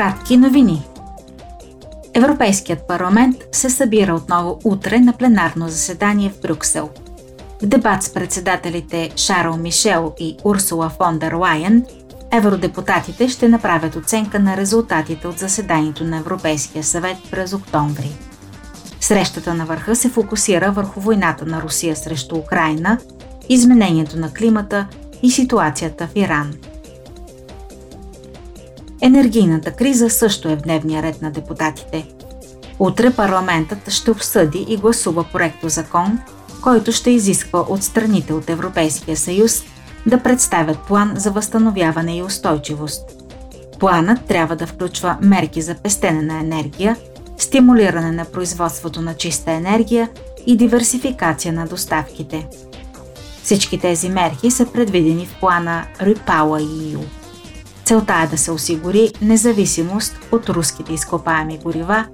Кратки новини. Европейският парламент се събира отново утре на пленарно заседание в Брюксел. В дебат с председателите Шарл Мишел и Урсула фон дер Лайен, евродепутатите ще направят оценка на резултатите от заседанието на Европейския съвет през октомври. Срещата на върха се фокусира върху войната на Русия срещу Украина, изменението на климата и ситуацията в Иран – Енергийната криза също е в дневния ред на депутатите. Утре парламентът ще обсъди и гласува проекто закон, който ще изисква от страните от Европейския съюз да представят план за възстановяване и устойчивост. Планът трябва да включва мерки за пестене на енергия, стимулиране на производството на чиста енергия и диверсификация на доставките. Всички тези мерки са предвидени в плана Repower EU. Целта е да се осигури независимост от руските изкопаеми горива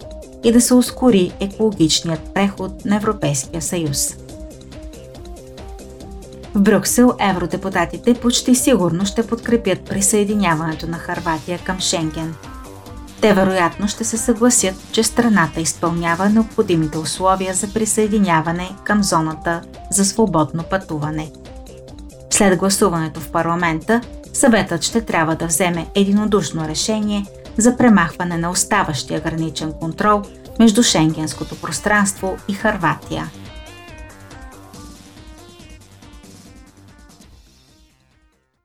и да се ускори екологичният преход на Европейския съюз. В Брюксел евродепутатите почти сигурно ще подкрепят присъединяването на Харватия към Шенген. Те вероятно ще се съгласят, че страната изпълнява необходимите условия за присъединяване към зоната за свободно пътуване. След гласуването в парламента, съветът ще трябва да вземе единодушно решение за премахване на оставащия граничен контрол между Шенгенското пространство и Харватия –